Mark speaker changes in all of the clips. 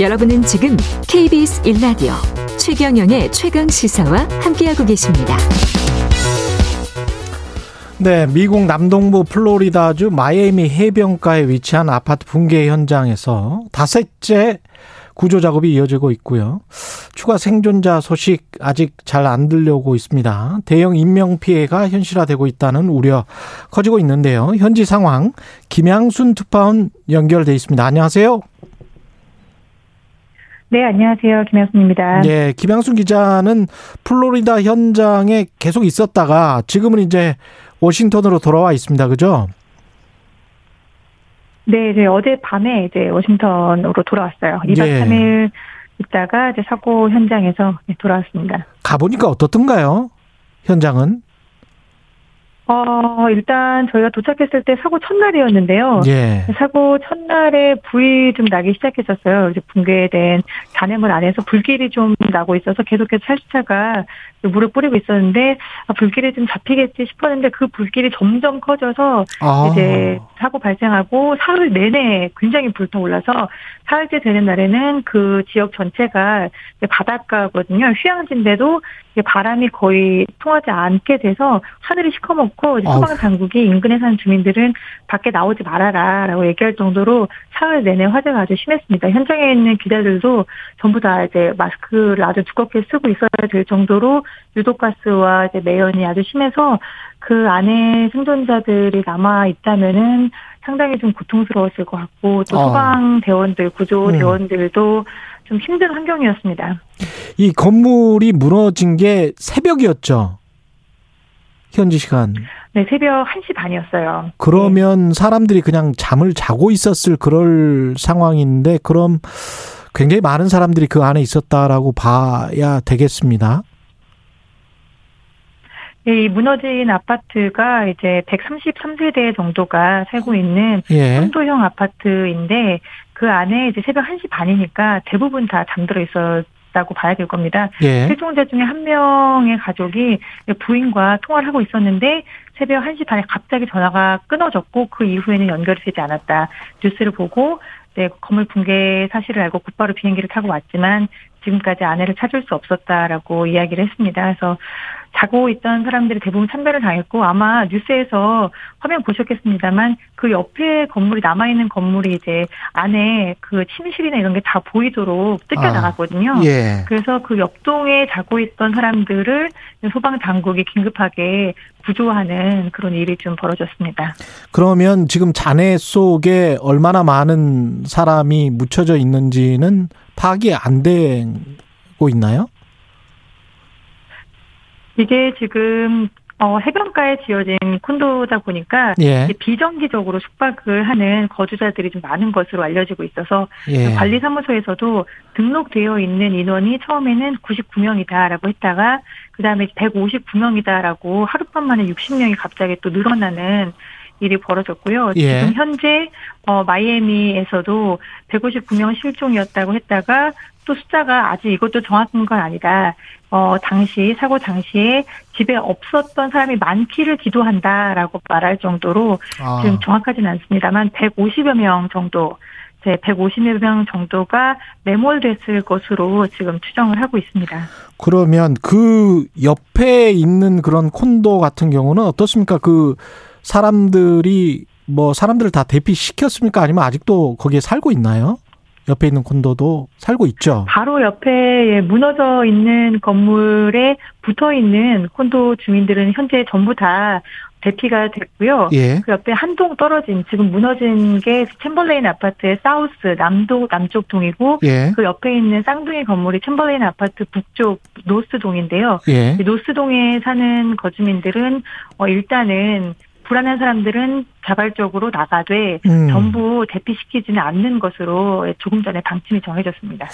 Speaker 1: 여러분은 지금 KBS 1라디오 최경영의 최강 시사와 함께하고 계십니다.
Speaker 2: 네, 미국 남동부 플로리다주 마이애미 해변가에 위치한 아파트 붕괴 현장에서 다섯째 구조 작업이 이어지고 있고요. 추가 생존자 소식 아직 잘 안 들려오고 있습니다. 대형 인명 피해가 현실화되고 있다는 우려 커지고 있는데요. 현지 상황 김양순 특파원 연결돼 있습니다. 안녕하세요.
Speaker 3: 네, 안녕하세요. 김양순입니다.
Speaker 2: 네, 김양순 기자는 플로리다 현장에 계속 있었다가 지금은 이제 워싱턴으로 돌아와 있습니다. 그죠?
Speaker 3: 네, 이제 어제 밤에 이제 워싱턴으로 돌아왔어요. 2박
Speaker 2: 예.
Speaker 3: 3일 있다가 이제 사고 현장에서 네, 돌아왔습니다.
Speaker 2: 가보니까 어떻던가요? 현장은?
Speaker 3: 어, 일단 저희가 도착했을 때 사고 첫날이었는데요.
Speaker 2: 예.
Speaker 3: 사고 첫날에 불이 좀 나기 시작했었어요. 이제 붕괴된 잔해물 안에서 불길이 좀 나고 있어서 계속해서 살수차가 물을 뿌리고 있었는데 아, 불길이 좀 잡히겠지 싶었는데 그 불길이 점점 커져서
Speaker 2: 아.
Speaker 3: 이제 사고 발생하고 사흘 내내 굉장히 불타올라서 사흘째 되는 날에는 그 지역 전체가 바닷가거든요. 휴양지인데도 바람이 거의 통하지 않게 돼서 하늘이 시커멓고 이제 소방 당국이 인근에 사는 주민들은 밖에 나오지 말아라라고 얘기할 정도로 사흘 내내 화재가 아주 심했습니다. 현장에 있는 기자들도 전부 다 이제 마스크를 아주 두껍게 쓰고 있어야 될 정도로 유독가스와 이제 매연이 아주 심해서 그 안에 생존자들이 남아 있다면은 상당히 좀 고통스러웠을 것 같고 또
Speaker 2: 아.
Speaker 3: 소방 대원들, 구조
Speaker 2: 음.
Speaker 3: 대원들도 좀 힘든 환경이었습니다.
Speaker 2: 이 건물이 무너진 게 새벽이었죠. 현지 시간.
Speaker 3: 네, 새벽 1시 반이었어요.
Speaker 2: 그러면 사람들이 그냥 잠을 자고 있었을 그럴 상황인데 그럼 굉장히 많은 사람들이 그 안에 있었다라고 봐야 되겠습니다.
Speaker 3: 이 무너진 아파트가 이제 133세대 정도가 살고 있는
Speaker 2: 예.
Speaker 3: 콘도형 아파트인데 그 안에 이제 새벽 1시 반이니까 대부분 다 잠들어 있었 다고 봐야 될 겁니다.
Speaker 2: 예.
Speaker 3: 실종자 중에 한 명의 가족이 부인과 통화를 하고 있었는데 새벽 1시 반에 갑자기 전화가 끊어졌고 그 이후에는 연결이 되지 않았다. 뉴스를 보고 네, 건물 붕괴 사실을 알고 곧바로 비행기를 타고 왔지만 지금까지 아내를 찾을 수 없었다라고 이야기를 했습니다. 그래서 자고 있던 사람들이 대부분 참배를 당했고 아마 뉴스에서 화면 보셨겠습니다만 그 옆에 건물이 남아 있는 건물이 이제 안에 그 침실이나 이런 게 다 보이도록 뜯겨
Speaker 2: 아,
Speaker 3: 나갔거든요.
Speaker 2: 예.
Speaker 3: 그래서 그 옆동에 자고 있던 사람들을 소방 당국이 긴급하게 구조하는 그런 일이 좀 벌어졌습니다.
Speaker 2: 그러면 지금 잔해 속에 얼마나 많은 사람이 묻혀져 있는지는 파악이 안 되고 있나요?
Speaker 3: 이게 지금 어, 해변가에 지어진 콘도다 보니까
Speaker 2: 예.
Speaker 3: 비정기적으로 숙박을 하는 거주자들이 좀 많은 것으로 알려지고 있어서
Speaker 2: 예.
Speaker 3: 관리사무소에서도 등록되어 있는 인원이 처음에는 99명이다라고 했다가 그다음에 159명이다라고 하룻밤 만에 60명이 갑자기 또 늘어나는 일이 벌어졌고요.
Speaker 2: 예.
Speaker 3: 지금 현재 어 마이애미에서도 159명 실종이었다고 했다가 또 숫자가 아직 이것도 정확한 건 아니다. 어 당시 사고 당시에 집에 없었던 사람이 많기를 기도한다라고 말할 정도로
Speaker 2: 아.
Speaker 3: 지금 정확하진 않습니다만 150여 명 정도 네, 150여 명 정도가 매몰됐을 것으로 지금 추정을 하고 있습니다.
Speaker 2: 그러면 그 옆에 있는 그런 콘도 같은 경우는 어떻습니까? 그 사람들이 뭐 사람들을 다 대피시켰습니까? 아니면 아직도 거기에 살고 있나요? 옆에 있는 콘도도 살고 있죠.
Speaker 3: 바로 옆에 무너져 있는 건물에 붙어 있는 콘도 주민들은 현재 전부 다 대피가 됐고요.
Speaker 2: 예.
Speaker 3: 그 옆에 한 동 떨어진 지금 무너진 게 챔플레인 아파트의 south 남동 남쪽 동이고
Speaker 2: 예.
Speaker 3: 그 옆에 있는 쌍둥이 건물이 챔플레인 아파트 북쪽 north 동인데요.
Speaker 2: 예.
Speaker 3: 이 노스 동에 사는 거주민들은 어 일단은 불안한 사람들은 자발적으로 나가되
Speaker 2: 음.
Speaker 3: 전부 대피시키지는 않는 것으로 조금 전에 방침이 정해졌습니다.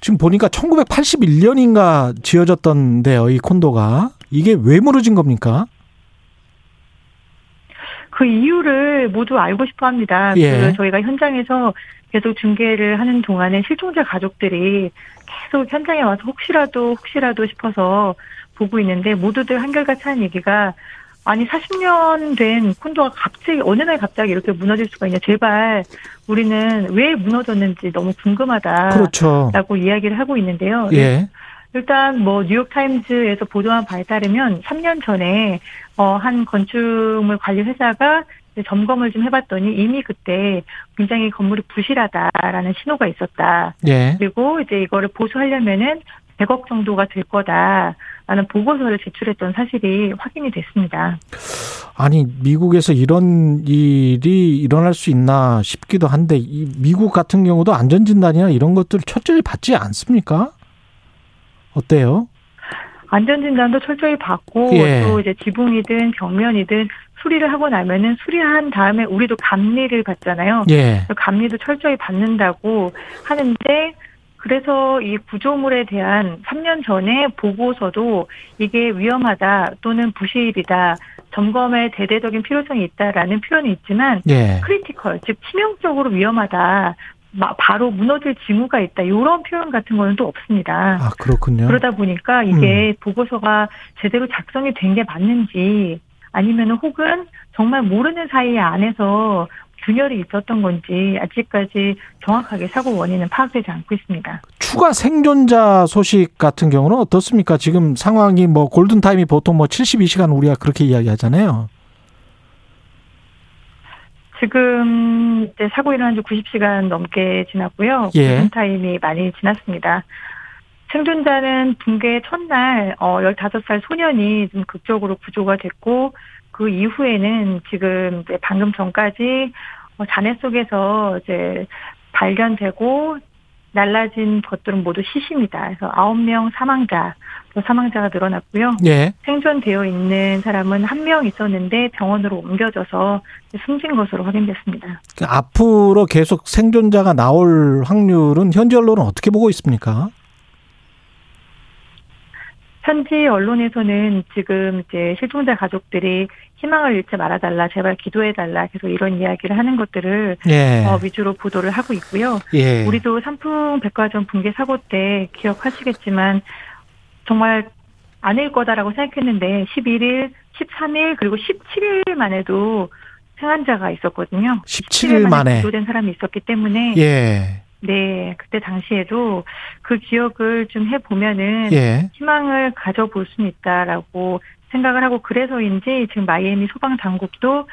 Speaker 2: 지금 보니까 1981년인가 지어졌던데요, 이 콘도가. 이게 왜 무너진 겁니까?
Speaker 3: 그 이유를 모두 알고 싶어 합니다.
Speaker 2: 예.
Speaker 3: 그 저희가 현장에서 계속 중계를 하는 동안에 실종자 가족들이 계속 현장에 와서 혹시라도 혹시라도 싶어서 보고 있는데 모두들 한결같이 하는 얘기가 아니 40년 된 콘도가 갑자기 어느 날 갑자기 이렇게 무너질 수가 있냐. 제발 우리는 왜 무너졌는지 너무 궁금하다.
Speaker 2: 그렇죠.
Speaker 3: 라고 이야기를 하고 있는데요.
Speaker 2: 예.
Speaker 3: 일단 뭐 뉴욕 타임즈에서 보도한 바에 따르면 3년 전에 어한 건축물 관리 회사가 점검을 좀 해봤더니 이미 그때 굉장히 건물이 부실하다라는 신호가 있었다.
Speaker 2: 예.
Speaker 3: 그리고 이제 이거를 보수하려면은 100억 정도가 될 거다라는 보고서를 제출했던 사실이 확인이 됐습니다.
Speaker 2: 아니 미국에서 이런 일이 일어날 수 있나 싶기도 한데 이 미국 같은 경우도 안전 진단이나 이런 것들 철저히 받지 않습니까? 어때요?
Speaker 3: 안전 진단도 철저히 받고
Speaker 2: 예.
Speaker 3: 또 이제 지붕이든 벽면이든 수리를 하고 나면은 수리한 다음에 우리도 감리를 받잖아요.
Speaker 2: 예.
Speaker 3: 그 감리도 철저히 받는다고 하는데 그래서 이 구조물에 대한 3년 전에 보고서도 이게 위험하다 또는 부실이다 점검에 대대적인 필요성이 있다라는 표현이 있지만
Speaker 2: 예.
Speaker 3: critical 즉 치명적으로 위험하다 마- 바로 무너질 징후가 있다 이런 표현 같은 거는 또 없습니다.
Speaker 2: 아 그렇군요.
Speaker 3: 그러다 보니까 이게 보고서가 제대로 작성이 된 게 맞는지 아니면은 혹은 정말 모르는 사이 안에서 균열이 있었던 건지 아직까지 정확하게 사고 원인은 파악되지 않고 있습니다.
Speaker 2: 추가 생존자 소식 같은 경우는 어떻습니까? 지금 상황이 뭐 골든 타임이 보통 뭐 72시간 우리가 그렇게 이야기하잖아요.
Speaker 3: 지금 이제 사고 일어난 지 90시간 넘게 지났고요.
Speaker 2: 예.
Speaker 3: 골든 타임이 많이 지났습니다. 생존자는 붕괴 첫날 어 15살 소년이 좀 극적으로 구조가 됐고 그 이후에는 지금 이제 방금 전까지 어, 잔해 속에서 이제 발견되고 날라진 것들은 모두 시신이다. 그래서 9명 사망자, 또 사망자가 늘어났고요.
Speaker 2: 예.
Speaker 3: 생존되어 있는 사람은 한 명 있었는데 병원으로 옮겨져서 숨진 것으로 확인됐습니다.
Speaker 2: 그 앞으로 계속 생존자가 나올 확률은 현지 언론은 어떻게 보고 있습니까?
Speaker 3: 현지 언론에서는 지금 이제 실종자 가족들이 희망을 잃지 말아달라, 제발 기도해달라, 계속 이런 이야기를 하는 것들을
Speaker 2: 예.
Speaker 3: 어, 위주로 보도를 하고 있고요.
Speaker 2: 예.
Speaker 3: 우리도 삼풍 백화점 붕괴 사고 때 기억하시겠지만 정말 아닐 거다라고 생각했는데 11일, 13일 그리고 17일 만에도 생환자가 있었거든요.
Speaker 2: 17일 만에.
Speaker 3: 구조된 사람이 있었기 때문에
Speaker 2: 예.
Speaker 3: 네 그때 당시에도 그 기억을 좀 해보면은
Speaker 2: 예.
Speaker 3: 희망을 가져볼 수는 있다라고 생각을 하고 그래서인지 지금 마이애미 소방 당국도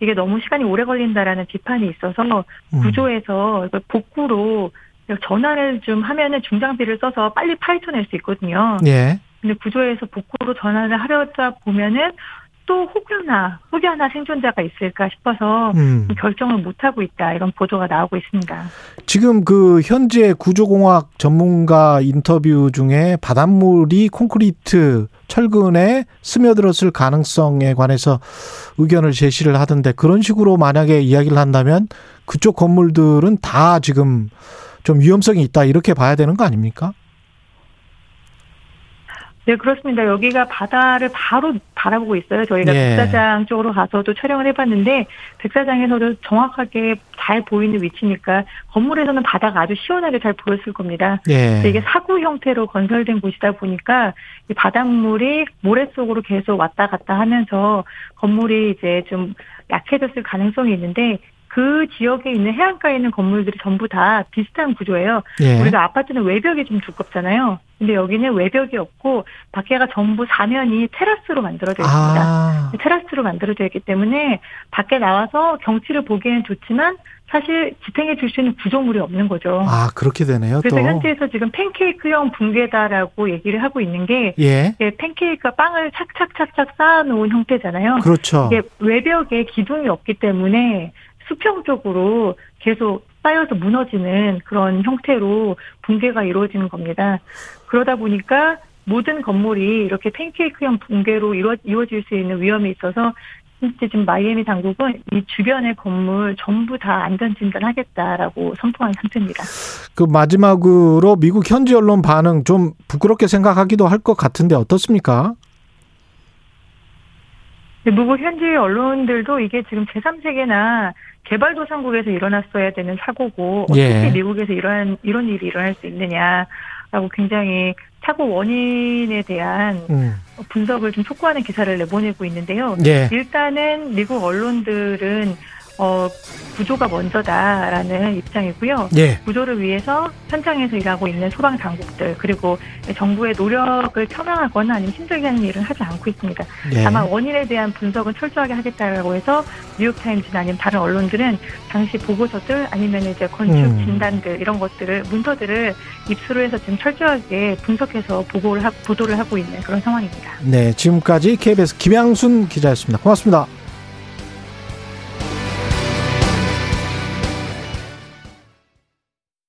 Speaker 3: 이게 너무 시간이 오래 걸린다라는 비판이 있어서
Speaker 2: 음.
Speaker 3: 구조에서 이걸 복구로 전환을 좀 하면은 중장비를 써서 빨리 파헤쳐낼 수 있거든요.
Speaker 2: 예.
Speaker 3: 근데 구조에서 복구로 전환을 하려다 보면은 또 혹여나 혹여나 생존자가 있을까 싶어서
Speaker 2: 음.
Speaker 3: 결정을 못 하고 있다 이런 보도가 나오고 있습니다.
Speaker 2: 지금 그 현재 구조공학 전문가 인터뷰 중에 바닷물이 콘크리트 철근에 스며들었을 가능성에 관해서 의견을 제시를 하던데 그런 식으로 만약에 이야기를 한다면 그쪽 건물들은 다 지금 좀 위험성이 있다 이렇게 봐야 되는 거 아닙니까?
Speaker 3: 네, 그렇습니다. 여기가 바다를 바로 바라보고 있어요. 저희가
Speaker 2: 예.
Speaker 3: 백사장 쪽으로 가서도 촬영을 해봤는데 백사장에서도 정확하게 잘 보이는 위치니까 건물에서는 바다가 아주 시원하게 잘 보였을 겁니다.
Speaker 2: 예.
Speaker 3: 이게 사구 형태로 건설된 곳이다 보니까 이 바닷물이 모래 속으로 계속 왔다 갔다 하면서 건물이 이제 좀 약해졌을 가능성이 있는데 그 지역에 있는 해안가에 있는 건물들이 전부 다 비슷한 구조예요.
Speaker 2: 예.
Speaker 3: 우리가 아파트는 외벽이 좀 두껍잖아요. 근데 여기는 외벽이 없고 밖에가 전부 사면이 테라스로 만들어져 있습니다.
Speaker 2: 아.
Speaker 3: 테라스로 만들어져 있기 때문에 밖에 나와서 경치를 보기에는 좋지만 사실 지탱해 줄 수 있는 구조물이 없는 거죠.
Speaker 2: 아, 그렇게 되네요.
Speaker 3: 그래서
Speaker 2: 또.
Speaker 3: 현지에서 지금 팬케이크형 붕괴다라고 얘기를 하고 있는 게
Speaker 2: 예.
Speaker 3: 팬케이크가 빵을 착착착착 쌓아놓은 형태잖아요.
Speaker 2: 그렇죠.
Speaker 3: 이게 외벽에 기둥이 없기 때문에 수평적으로 계속 쌓여서 무너지는 그런 형태로 붕괴가 이루어지는 겁니다. 그러다 보니까 모든 건물이 이렇게 팬케이크형 붕괴로 이루어, 이루어질 수 있는 위험이 있어서 실제 지금 마이애미 당국은 이 주변의 건물 전부 다 안전 진단하겠다라고 선포한 상태입니다.
Speaker 2: 그 마지막으로 미국 현지 언론 반응 좀 부끄럽게 생각하기도 할 것 같은데 어떻습니까?
Speaker 3: 미국 현지 언론들도 이게 지금 제3세계나 개발도상국에서 일어났어야 되는 사고고 어떻게
Speaker 2: 예.
Speaker 3: 미국에서 이런 이런 일이 일어날 수 있느냐라고 굉장히 사고 원인에 대한
Speaker 2: 음.
Speaker 3: 분석을 좀 촉구하는 기사를 내보내고 있는데요.
Speaker 2: 예.
Speaker 3: 일단은 미국 언론들은 어, 구조가 먼저다라는 입장이고요.
Speaker 2: 예.
Speaker 3: 구조를 위해서 현장에서 일하고 있는 소방 당국들 그리고 정부의 노력을 폄하하거나 아니면 힘들게 하는 일은 하지 않고 있습니다.
Speaker 2: 예.
Speaker 3: 다만 원인에 대한 분석은 철저하게 하겠다라고 해서 뉴욕타임즈나 아니면 다른 언론들은 당시 보고서들 아니면 이제 건축
Speaker 2: 음.
Speaker 3: 진단들 이런 것들을 문서들을 입수로 해서 지금 철저하게 분석해서 보고를 하고 보도를 하고 있는 그런 상황입니다.
Speaker 2: 네. 지금까지 KBS 김양순 기자였습니다. 고맙습니다.